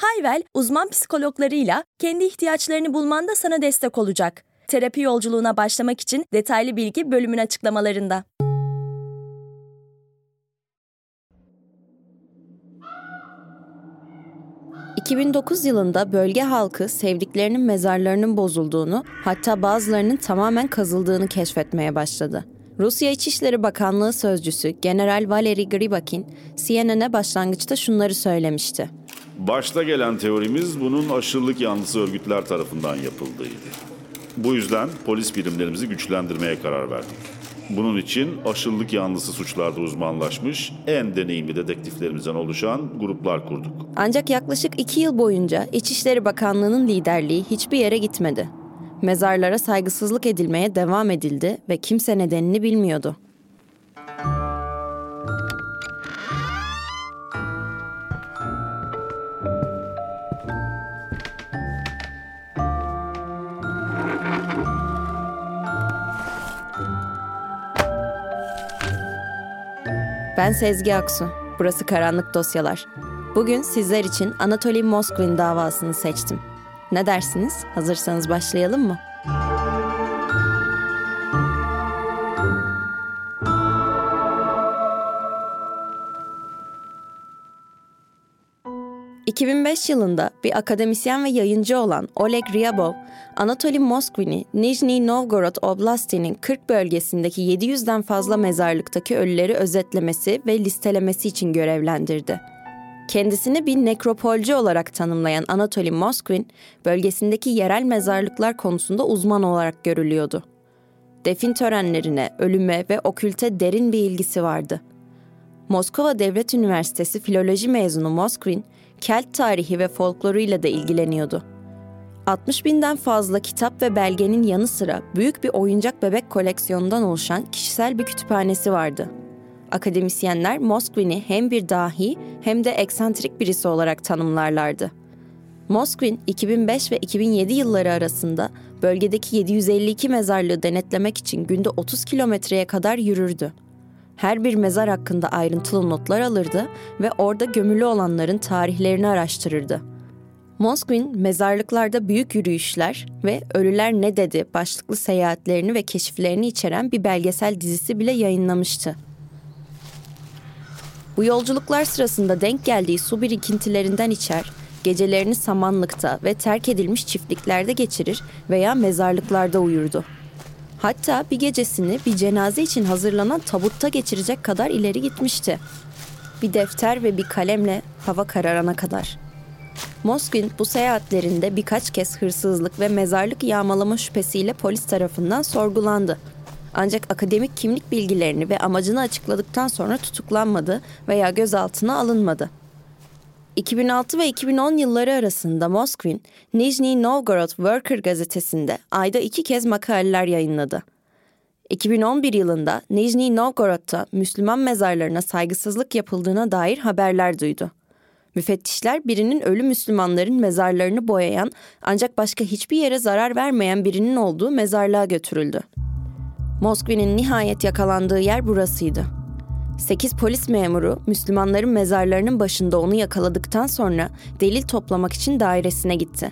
Hayvel, uzman psikologlarıyla kendi ihtiyaçlarını bulmanda sana destek olacak. Terapi yolculuğuna başlamak için detaylı bilgi bölümün açıklamalarında. ...2009 yılında bölge halkı sevdiklerinin mezarlarının bozulduğunu... ...hatta bazılarının tamamen kazıldığını keşfetmeye başladı. Rusya İçişleri Bakanlığı Sözcüsü General Valery Gribakin... ...CNN'e başlangıçta şunları söylemişti. Başta gelen teorimiz bunun aşırılık yanlısı örgütler tarafından yapıldığıydı. Bu yüzden polis birimlerimizi güçlendirmeye karar verdik. Bunun için aşırılık yanlısı suçlarda uzmanlaşmış en deneyimli dedektiflerimizden oluşan gruplar kurduk. Ancak yaklaşık iki yıl boyunca İçişleri Bakanlığı'nın liderliği hiçbir yere gitmedi. Mezarlara saygısızlık edilmeye devam edildi ve kimse nedenini bilmiyordu. Ben Sezgi Aksu. Burası Karanlık Dosyalar. Bugün sizler için Anatoly Moskvin davasını seçtim. Ne dersiniz? Hazırsanız başlayalım mı? 2005 yılında bir akademisyen ve yayıncı olan Oleg Ryabov, Anatoly Moskvin'i Nizhny Novgorod Oblasti'nin 40 bölgesindeki 700'den fazla mezarlıktaki ölüleri özetlemesi ve listelemesi için görevlendirdi. Kendisini bir nekropolcu olarak tanımlayan Anatoly Moskvin, bölgesindeki yerel mezarlıklar konusunda uzman olarak görülüyordu. Defin törenlerine, ölüme ve okülte derin bir ilgisi vardı. Moskova Devlet Üniversitesi filoloji mezunu Moskvin, Kelt tarihi ve folkloruyla da ilgileniyordu. 60 binden fazla kitap ve belgenin yanı sıra büyük bir oyuncak bebek koleksiyonundan oluşan kişisel bir kütüphanesi vardı. Akademisyenler Moskvin'i hem bir dahi hem de eksantrik birisi olarak tanımlarlardı. Moskvin 2005 ve 2007 yılları arasında bölgedeki 752 mezarlığı denetlemek için günde 30 kilometreye kadar yürürdü her bir mezar hakkında ayrıntılı notlar alırdı ve orada gömülü olanların tarihlerini araştırırdı. Moskvin mezarlıklarda büyük yürüyüşler ve Ölüler Ne Dedi başlıklı seyahatlerini ve keşiflerini içeren bir belgesel dizisi bile yayınlamıştı. Bu yolculuklar sırasında denk geldiği su birikintilerinden içer, gecelerini samanlıkta ve terk edilmiş çiftliklerde geçirir veya mezarlıklarda uyurdu. Hatta bir gecesini bir cenaze için hazırlanan tabutta geçirecek kadar ileri gitmişti. Bir defter ve bir kalemle hava kararana kadar. Moskvin bu seyahatlerinde birkaç kez hırsızlık ve mezarlık yağmalama şüphesiyle polis tarafından sorgulandı. Ancak akademik kimlik bilgilerini ve amacını açıkladıktan sonra tutuklanmadı veya gözaltına alınmadı. 2006 ve 2010 yılları arasında Moskvin, Nizhny Novgorod Worker gazetesinde ayda iki kez makaleler yayınladı. 2011 yılında Nizhny Novgorod'da Müslüman mezarlarına saygısızlık yapıldığına dair haberler duydu. Müfettişler birinin ölü Müslümanların mezarlarını boyayan ancak başka hiçbir yere zarar vermeyen birinin olduğu mezarlığa götürüldü. Moskvin'in nihayet yakalandığı yer burasıydı. 8 polis memuru Müslümanların mezarlarının başında onu yakaladıktan sonra delil toplamak için dairesine gitti.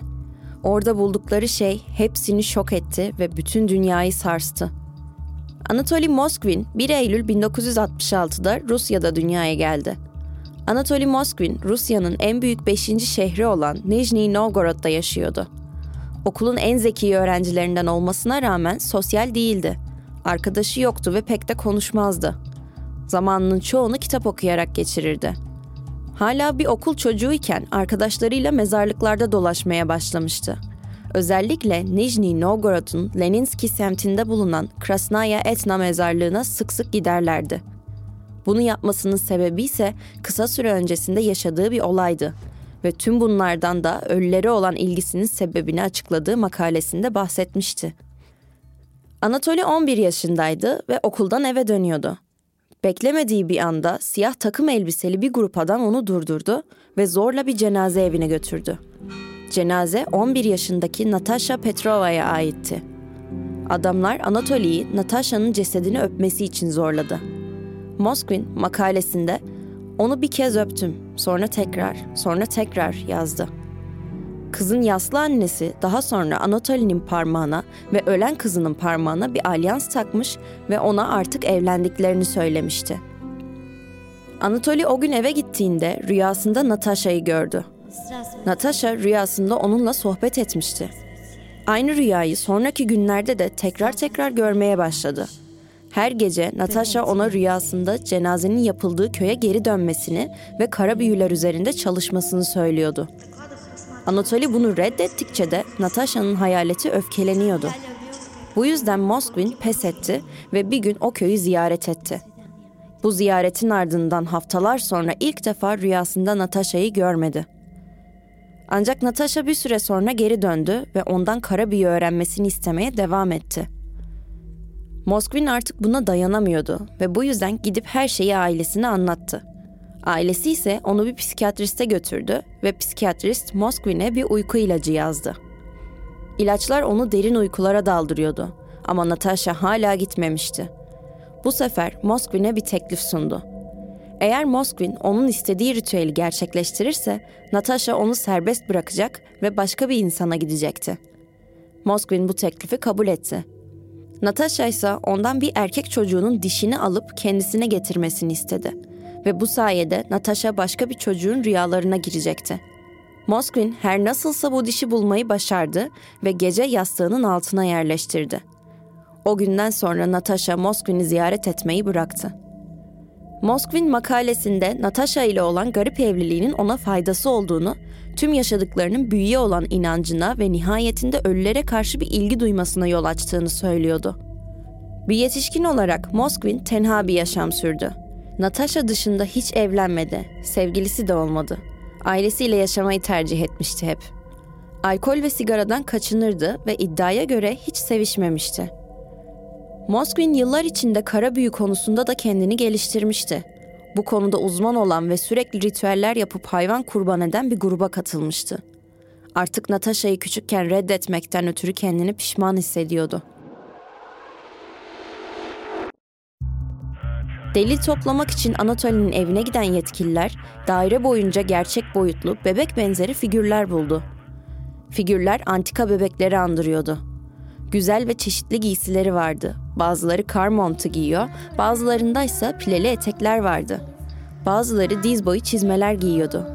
Orada buldukları şey hepsini şok etti ve bütün dünyayı sarstı. Anatoly Moskvin 1 Eylül 1966'da Rusya'da dünyaya geldi. Anatoly Moskvin, Rusya'nın en büyük 5. şehri olan Nizhny Novgorod'da yaşıyordu. Okulun en zeki öğrencilerinden olmasına rağmen sosyal değildi. Arkadaşı yoktu ve pek de konuşmazdı. Zamanının çoğunu kitap okuyarak geçirirdi. Hala bir okul çocuğuyken arkadaşlarıyla mezarlıklarda dolaşmaya başlamıştı. Özellikle Nijni Novgorod'un Leninski semtinde bulunan Krasnaya Etna mezarlığına sık sık giderlerdi. Bunu yapmasının sebebi ise kısa süre öncesinde yaşadığı bir olaydı. ve tüm bunlardan da ölülere olan ilgisinin sebebini açıkladığı makalesinde bahsetmişti. Anatoly 11 yaşındaydı ve okuldan eve dönüyordu. Beklemediği bir anda siyah takım elbiseli bir grup adam onu durdurdu ve zorla bir cenaze evine götürdü. Cenaze 11 yaşındaki Natasha Petrova'ya aitti. Adamlar Anatoly'yi Natasha'nın cesedini öpmesi için zorladı. Moskvin makalesinde onu bir kez öptüm, sonra tekrar, sonra tekrar yazdı. Kızın yaslı annesi daha sonra Anatoly'nin parmağına ve ölen kızının parmağına bir alyans takmış ve ona artık evlendiklerini söylemişti. Anatoly o gün eve gittiğinde rüyasında Natasha'yı gördü. Natasha rüyasında onunla sohbet etmişti. Aynı rüyayı sonraki günlerde de tekrar tekrar görmeye başladı. Her gece Natasha ona rüyasında cenazenin yapıldığı köye geri dönmesini ve kara büyüler üzerinde çalışmasını söylüyordu. Anatoly bunu reddettikçe de Natasha'nın hayaleti öfkeleniyordu. Bu yüzden Moskvin pes etti ve bir gün o köyü ziyaret etti. Bu ziyaretin ardından haftalar sonra ilk defa rüyasında Natasha'yı görmedi. Ancak Natasha bir süre sonra geri döndü ve ondan kara büyü öğrenmesini istemeye devam etti. Moskvin artık buna dayanamıyordu ve bu yüzden gidip her şeyi ailesine anlattı. Ailesi ise onu bir psikiyatriste götürdü ve psikiyatrist Moskvin'e bir uyku ilacı yazdı. İlaçlar onu derin uykulara daldırıyordu ama Natasha hala gitmemişti. Bu sefer Moskvin'e bir teklif sundu. Eğer Moskvin onun istediği ritüeli gerçekleştirirse Natasha onu serbest bırakacak ve başka bir insana gidecekti. Moskvin bu teklifi kabul etti. Natasha ise ondan bir erkek çocuğunun dişini alıp kendisine getirmesini istedi ve bu sayede Natasha başka bir çocuğun rüyalarına girecekti. Moskvin her nasılsa bu dişi bulmayı başardı ve gece yastığının altına yerleştirdi. O günden sonra Natasha Moskvin'i ziyaret etmeyi bıraktı. Moskvin makalesinde Natasha ile olan garip evliliğinin ona faydası olduğunu, tüm yaşadıklarının büyüye olan inancına ve nihayetinde ölülere karşı bir ilgi duymasına yol açtığını söylüyordu. Bir yetişkin olarak Moskvin tenha bir yaşam sürdü. Natasha dışında hiç evlenmedi, sevgilisi de olmadı. Ailesiyle yaşamayı tercih etmişti hep. Alkol ve sigaradan kaçınırdı ve iddiaya göre hiç sevişmemişti. Moskvin yıllar içinde kara büyü konusunda da kendini geliştirmişti. Bu konuda uzman olan ve sürekli ritüeller yapıp hayvan kurban eden bir gruba katılmıştı. Artık Natasha'yı küçükken reddetmekten ötürü kendini pişman hissediyordu. Delil toplamak için Anatoly'nin evine giden yetkililer daire boyunca gerçek boyutlu bebek benzeri figürler buldu. Figürler antika bebekleri andırıyordu. Güzel ve çeşitli giysileri vardı. Bazıları kar montu giyiyor, bazılarında ise pileli etekler vardı. Bazıları diz boyu çizmeler giyiyordu.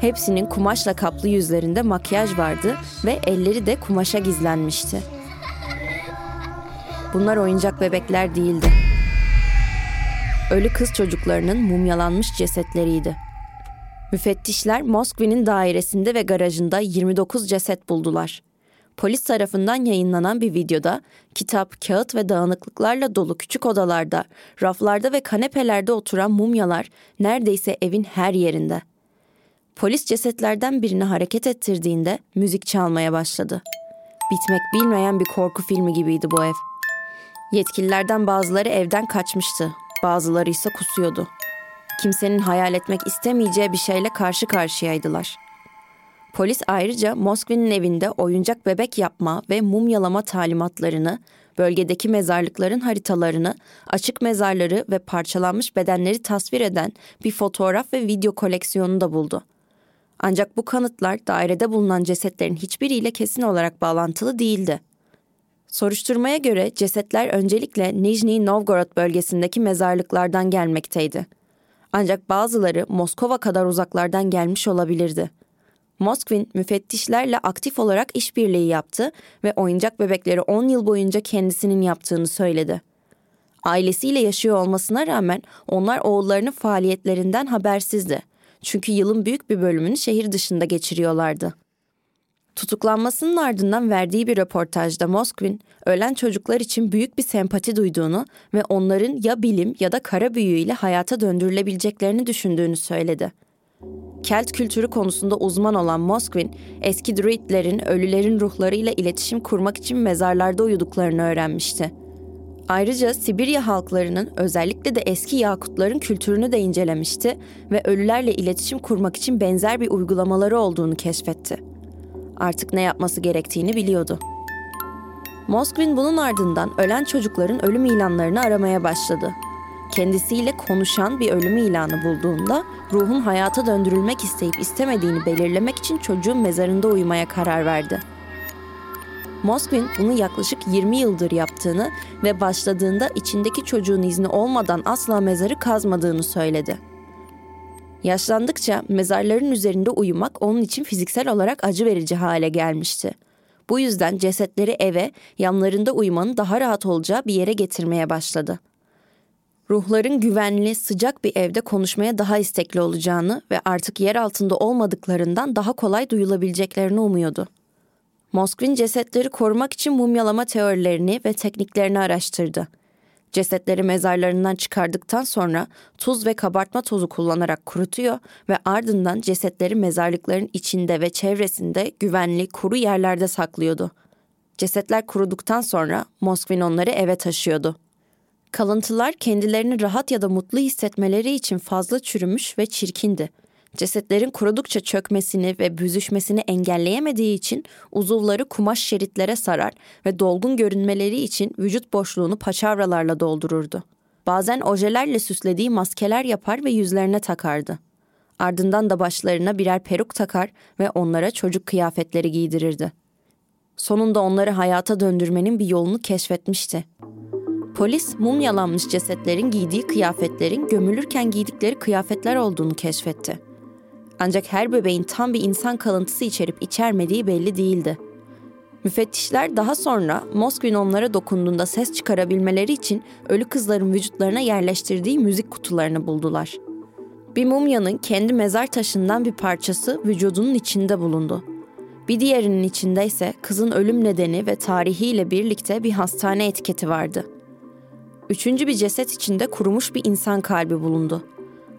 Hepsinin kumaşla kaplı yüzlerinde makyaj vardı ve elleri de kumaşa gizlenmişti. Bunlar oyuncak bebekler değildi ölü kız çocuklarının mumyalanmış cesetleriydi. Müfettişler Moskva'nın dairesinde ve garajında 29 ceset buldular. Polis tarafından yayınlanan bir videoda kitap, kağıt ve dağınıklıklarla dolu küçük odalarda, raflarda ve kanepelerde oturan mumyalar neredeyse evin her yerinde. Polis cesetlerden birini hareket ettirdiğinde müzik çalmaya başladı. Bitmek bilmeyen bir korku filmi gibiydi bu ev. Yetkililerden bazıları evden kaçmıştı bazıları ise kusuyordu. Kimsenin hayal etmek istemeyeceği bir şeyle karşı karşıyaydılar. Polis ayrıca Moskva'nın evinde oyuncak bebek yapma ve mumyalama talimatlarını, bölgedeki mezarlıkların haritalarını, açık mezarları ve parçalanmış bedenleri tasvir eden bir fotoğraf ve video koleksiyonu da buldu. Ancak bu kanıtlar dairede bulunan cesetlerin hiçbiriyle kesin olarak bağlantılı değildi. Soruşturmaya göre cesetler öncelikle Nijni Novgorod bölgesindeki mezarlıklardan gelmekteydi. Ancak bazıları Moskova kadar uzaklardan gelmiş olabilirdi. Moskvin müfettişlerle aktif olarak işbirliği yaptı ve oyuncak bebekleri 10 yıl boyunca kendisinin yaptığını söyledi. Ailesiyle yaşıyor olmasına rağmen onlar oğullarının faaliyetlerinden habersizdi. Çünkü yılın büyük bir bölümünü şehir dışında geçiriyorlardı. Tutuklanmasının ardından verdiği bir röportajda Moskvin, ölen çocuklar için büyük bir sempati duyduğunu ve onların ya bilim ya da kara büyüyle hayata döndürülebileceklerini düşündüğünü söyledi. Kelt kültürü konusunda uzman olan Moskvin, eski druidlerin ölülerin ruhlarıyla iletişim kurmak için mezarlarda uyuduklarını öğrenmişti. Ayrıca Sibirya halklarının özellikle de eski Yakutların kültürünü de incelemişti ve ölülerle iletişim kurmak için benzer bir uygulamaları olduğunu keşfetti. Artık ne yapması gerektiğini biliyordu. Moskvin bunun ardından ölen çocukların ölüm ilanlarını aramaya başladı. Kendisiyle konuşan bir ölüm ilanı bulduğunda ruhun hayata döndürülmek isteyip istemediğini belirlemek için çocuğun mezarında uyumaya karar verdi. Moskvin bunu yaklaşık 20 yıldır yaptığını ve başladığında içindeki çocuğun izni olmadan asla mezarı kazmadığını söyledi. Yaşlandıkça mezarların üzerinde uyumak onun için fiziksel olarak acı verici hale gelmişti. Bu yüzden cesetleri eve, yanlarında uyumanın daha rahat olacağı bir yere getirmeye başladı. Ruhların güvenli, sıcak bir evde konuşmaya daha istekli olacağını ve artık yer altında olmadıklarından daha kolay duyulabileceklerini umuyordu. Moskvin cesetleri korumak için mumyalama teorilerini ve tekniklerini araştırdı. Cesetleri mezarlarından çıkardıktan sonra tuz ve kabartma tozu kullanarak kurutuyor ve ardından cesetleri mezarlıkların içinde ve çevresinde güvenli, kuru yerlerde saklıyordu. Cesetler kuruduktan sonra Moskvin onları eve taşıyordu. Kalıntılar kendilerini rahat ya da mutlu hissetmeleri için fazla çürümüş ve çirkindi. Cesetlerin kurudukça çökmesini ve büzüşmesini engelleyemediği için uzuvları kumaş şeritlere sarar ve dolgun görünmeleri için vücut boşluğunu paçavralarla doldururdu. Bazen ojelerle süslediği maskeler yapar ve yüzlerine takardı. Ardından da başlarına birer peruk takar ve onlara çocuk kıyafetleri giydirirdi. Sonunda onları hayata döndürmenin bir yolunu keşfetmişti. Polis mumyalanmış cesetlerin giydiği kıyafetlerin gömülürken giydikleri kıyafetler olduğunu keşfetti. Ancak her bebeğin tam bir insan kalıntısı içerip içermediği belli değildi. Müfettişler daha sonra Moskvin onlara dokunduğunda ses çıkarabilmeleri için ölü kızların vücutlarına yerleştirdiği müzik kutularını buldular. Bir mumyanın kendi mezar taşından bir parçası vücudunun içinde bulundu. Bir diğerinin içinde ise kızın ölüm nedeni ve tarihiyle birlikte bir hastane etiketi vardı. Üçüncü bir ceset içinde kurumuş bir insan kalbi bulundu.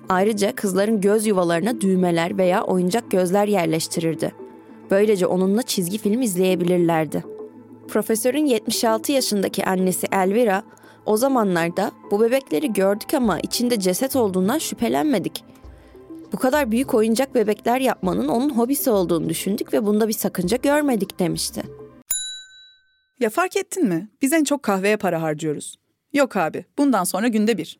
Ayrıca kızların göz yuvalarına düğmeler veya oyuncak gözler yerleştirirdi. Böylece onunla çizgi film izleyebilirlerdi. Profesörün 76 yaşındaki annesi Elvira, o zamanlarda bu bebekleri gördük ama içinde ceset olduğundan şüphelenmedik. Bu kadar büyük oyuncak bebekler yapmanın onun hobisi olduğunu düşündük ve bunda bir sakınca görmedik demişti. Ya fark ettin mi? Biz en çok kahveye para harcıyoruz. Yok abi, bundan sonra günde bir.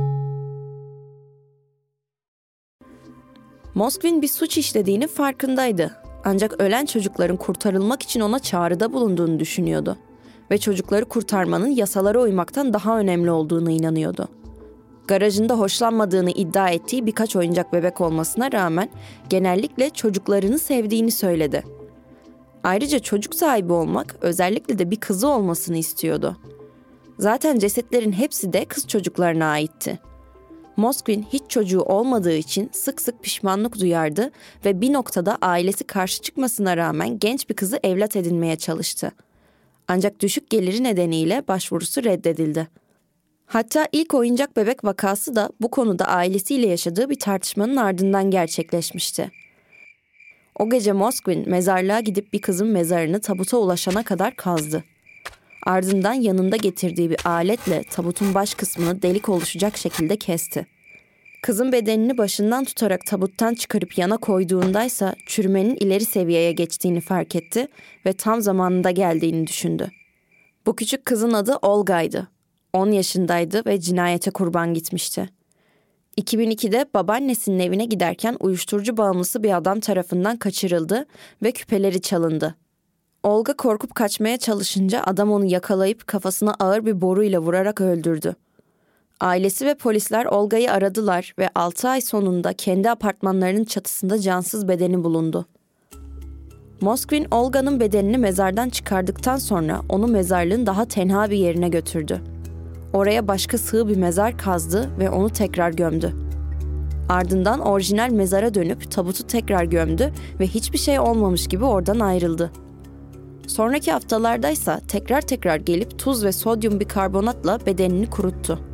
Moskvin bir suç işlediğini farkındaydı. Ancak ölen çocukların kurtarılmak için ona çağrıda bulunduğunu düşünüyordu ve çocukları kurtarmanın yasalara uymaktan daha önemli olduğuna inanıyordu. Garajında hoşlanmadığını iddia ettiği birkaç oyuncak bebek olmasına rağmen genellikle çocuklarını sevdiğini söyledi. Ayrıca çocuk sahibi olmak, özellikle de bir kızı olmasını istiyordu. Zaten cesetlerin hepsi de kız çocuklarına aitti. Moskvin hiç çocuğu olmadığı için sık sık pişmanlık duyardı ve bir noktada ailesi karşı çıkmasına rağmen genç bir kızı evlat edinmeye çalıştı. Ancak düşük geliri nedeniyle başvurusu reddedildi. Hatta ilk oyuncak bebek vakası da bu konuda ailesiyle yaşadığı bir tartışmanın ardından gerçekleşmişti. O gece Moskvin mezarlığa gidip bir kızın mezarını tabuta ulaşana kadar kazdı. Ardından yanında getirdiği bir aletle tabutun baş kısmını delik oluşacak şekilde kesti. Kızın bedenini başından tutarak tabuttan çıkarıp yana koyduğundaysa çürümenin ileri seviyeye geçtiğini fark etti ve tam zamanında geldiğini düşündü. Bu küçük kızın adı Olga'ydı. 10 yaşındaydı ve cinayete kurban gitmişti. 2002'de babaannesinin evine giderken uyuşturucu bağımlısı bir adam tarafından kaçırıldı ve küpeleri çalındı. Olga korkup kaçmaya çalışınca adam onu yakalayıp kafasına ağır bir boruyla vurarak öldürdü. Ailesi ve polisler Olga'yı aradılar ve 6 ay sonunda kendi apartmanlarının çatısında cansız bedeni bulundu. Moskvin Olga'nın bedenini mezardan çıkardıktan sonra onu mezarlığın daha tenha bir yerine götürdü. Oraya başka sığ bir mezar kazdı ve onu tekrar gömdü. Ardından orijinal mezara dönüp tabutu tekrar gömdü ve hiçbir şey olmamış gibi oradan ayrıldı. Sonraki haftalardaysa tekrar tekrar gelip tuz ve sodyum bikarbonatla bedenini kuruttu.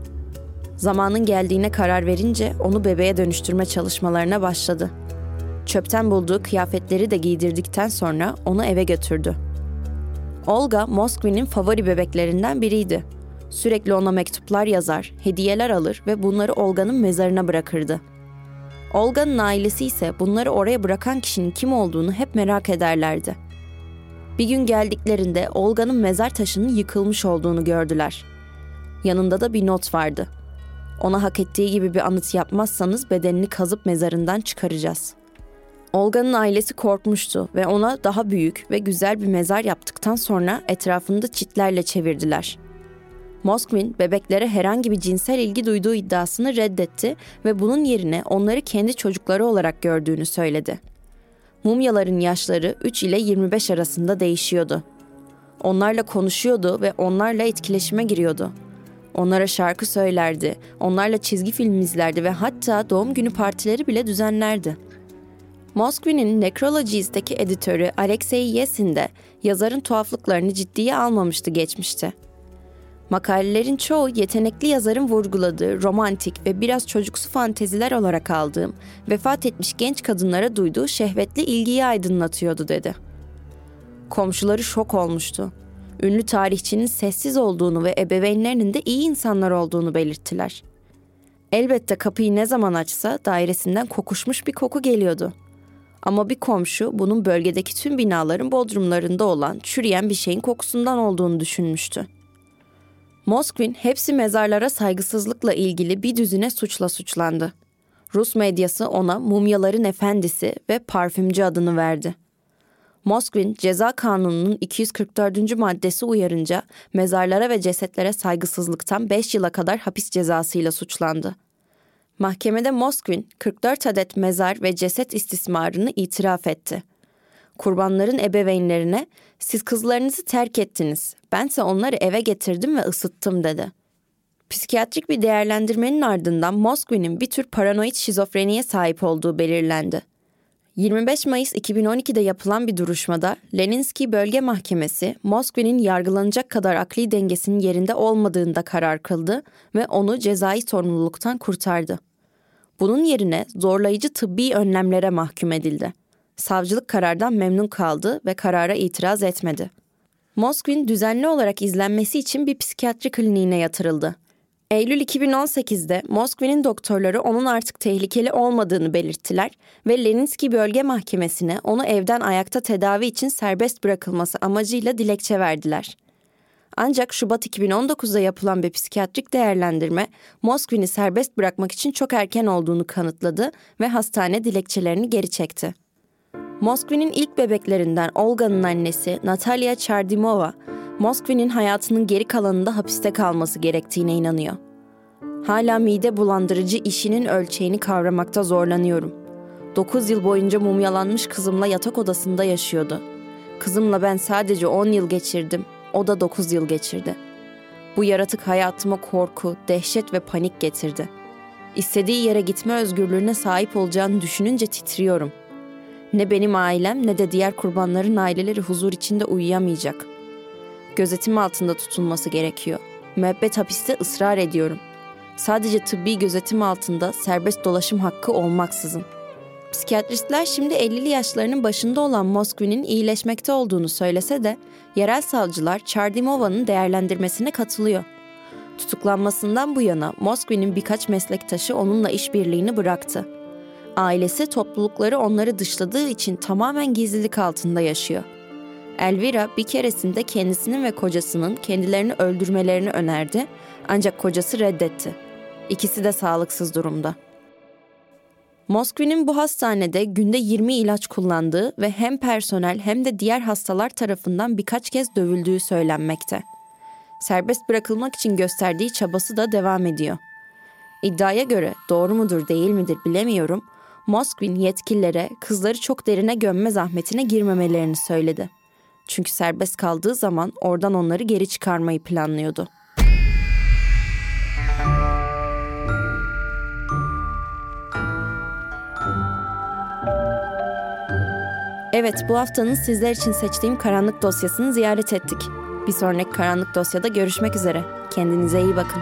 Zamanın geldiğine karar verince onu bebeğe dönüştürme çalışmalarına başladı. Çöpten bulduğu kıyafetleri de giydirdikten sonra onu eve götürdü. Olga, Moskva'nın favori bebeklerinden biriydi. Sürekli ona mektuplar yazar, hediyeler alır ve bunları Olga'nın mezarına bırakırdı. Olga'nın ailesi ise bunları oraya bırakan kişinin kim olduğunu hep merak ederlerdi. Bir gün geldiklerinde Olga'nın mezar taşının yıkılmış olduğunu gördüler. Yanında da bir not vardı. Ona hak ettiği gibi bir anıt yapmazsanız bedenini kazıp mezarından çıkaracağız. Olga'nın ailesi korkmuştu ve ona daha büyük ve güzel bir mezar yaptıktan sonra etrafını da çitlerle çevirdiler. Moskvin bebeklere herhangi bir cinsel ilgi duyduğu iddiasını reddetti ve bunun yerine onları kendi çocukları olarak gördüğünü söyledi. Mumyaların yaşları 3 ile 25 arasında değişiyordu. Onlarla konuşuyordu ve onlarla etkileşime giriyordu. Onlara şarkı söylerdi, onlarla çizgi film izlerdi ve hatta doğum günü partileri bile düzenlerdi. Moskvin'in Necrologies'teki editörü Alexey Yesin de yazarın tuhaflıklarını ciddiye almamıştı geçmişte. Makalelerin çoğu yetenekli yazarın vurguladığı romantik ve biraz çocuksu fanteziler olarak aldığım, vefat etmiş genç kadınlara duyduğu şehvetli ilgiyi aydınlatıyordu dedi. Komşuları şok olmuştu. Ünlü tarihçinin sessiz olduğunu ve ebeveynlerinin de iyi insanlar olduğunu belirttiler. Elbette kapıyı ne zaman açsa dairesinden kokuşmuş bir koku geliyordu. Ama bir komşu bunun bölgedeki tüm binaların bodrumlarında olan çürüyen bir şeyin kokusundan olduğunu düşünmüştü. Moskvin hepsi mezarlara saygısızlıkla ilgili bir düzine suçla suçlandı. Rus medyası ona mumyaların efendisi ve parfümcü adını verdi. Moskvin ceza kanununun 244. maddesi uyarınca mezarlara ve cesetlere saygısızlıktan 5 yıla kadar hapis cezasıyla suçlandı. Mahkemede Moskvin 44 adet mezar ve ceset istismarını itiraf etti. Kurbanların ebeveynlerine siz kızlarınızı terk ettiniz. Bense onları eve getirdim ve ısıttım dedi. Psikiyatrik bir değerlendirmenin ardından Moskvin'in bir tür paranoid şizofreniye sahip olduğu belirlendi. 25 Mayıs 2012'de yapılan bir duruşmada Leninski Bölge Mahkemesi Moskvin'in yargılanacak kadar akli dengesinin yerinde olmadığında karar kıldı ve onu cezai sorumluluktan kurtardı. Bunun yerine zorlayıcı tıbbi önlemlere mahkum edildi. Savcılık karardan memnun kaldı ve karara itiraz etmedi. Moskvin düzenli olarak izlenmesi için bir psikiyatri kliniğine yatırıldı. Eylül 2018'de Moskva'nın doktorları onun artık tehlikeli olmadığını belirttiler ve Leninski Bölge Mahkemesi'ne onu evden ayakta tedavi için serbest bırakılması amacıyla dilekçe verdiler. Ancak Şubat 2019'da yapılan bir psikiyatrik değerlendirme Moskvin'i serbest bırakmak için çok erken olduğunu kanıtladı ve hastane dilekçelerini geri çekti. Moskvin'in ilk bebeklerinden Olga'nın annesi Natalia Chardimova, Moskvin'in hayatının geri kalanında hapiste kalması gerektiğine inanıyor. Hala mide bulandırıcı işinin ölçeğini kavramakta zorlanıyorum. 9 yıl boyunca mumyalanmış kızımla yatak odasında yaşıyordu. Kızımla ben sadece 10 yıl geçirdim. O da 9 yıl geçirdi. Bu yaratık hayatıma korku, dehşet ve panik getirdi. İstediği yere gitme özgürlüğüne sahip olacağını düşününce titriyorum. Ne benim ailem ne de diğer kurbanların aileleri huzur içinde uyuyamayacak. Gözetim altında tutulması gerekiyor. Müebbet hapiste ısrar ediyorum. Sadece tıbbi gözetim altında serbest dolaşım hakkı olmaksızın. Psikiyatristler şimdi 50'li yaşlarının başında olan Moskvin'in iyileşmekte olduğunu söylese de yerel savcılar Chardimova'nın değerlendirmesine katılıyor. Tutuklanmasından bu yana Moskvin'in birkaç meslektaşı onunla işbirliğini bıraktı. Ailesi toplulukları onları dışladığı için tamamen gizlilik altında yaşıyor. Elvira bir keresinde kendisinin ve kocasının kendilerini öldürmelerini önerdi ancak kocası reddetti. İkisi de sağlıksız durumda. Moskvi'nin bu hastanede günde 20 ilaç kullandığı ve hem personel hem de diğer hastalar tarafından birkaç kez dövüldüğü söylenmekte. Serbest bırakılmak için gösterdiği çabası da devam ediyor. İddiaya göre doğru mudur değil midir bilemiyorum. Moskvin yetkililere kızları çok derine gömme zahmetine girmemelerini söyledi. Çünkü serbest kaldığı zaman oradan onları geri çıkarmayı planlıyordu. Evet, bu haftanın sizler için seçtiğim karanlık dosyasını ziyaret ettik. Bir sonraki karanlık dosyada görüşmek üzere. Kendinize iyi bakın.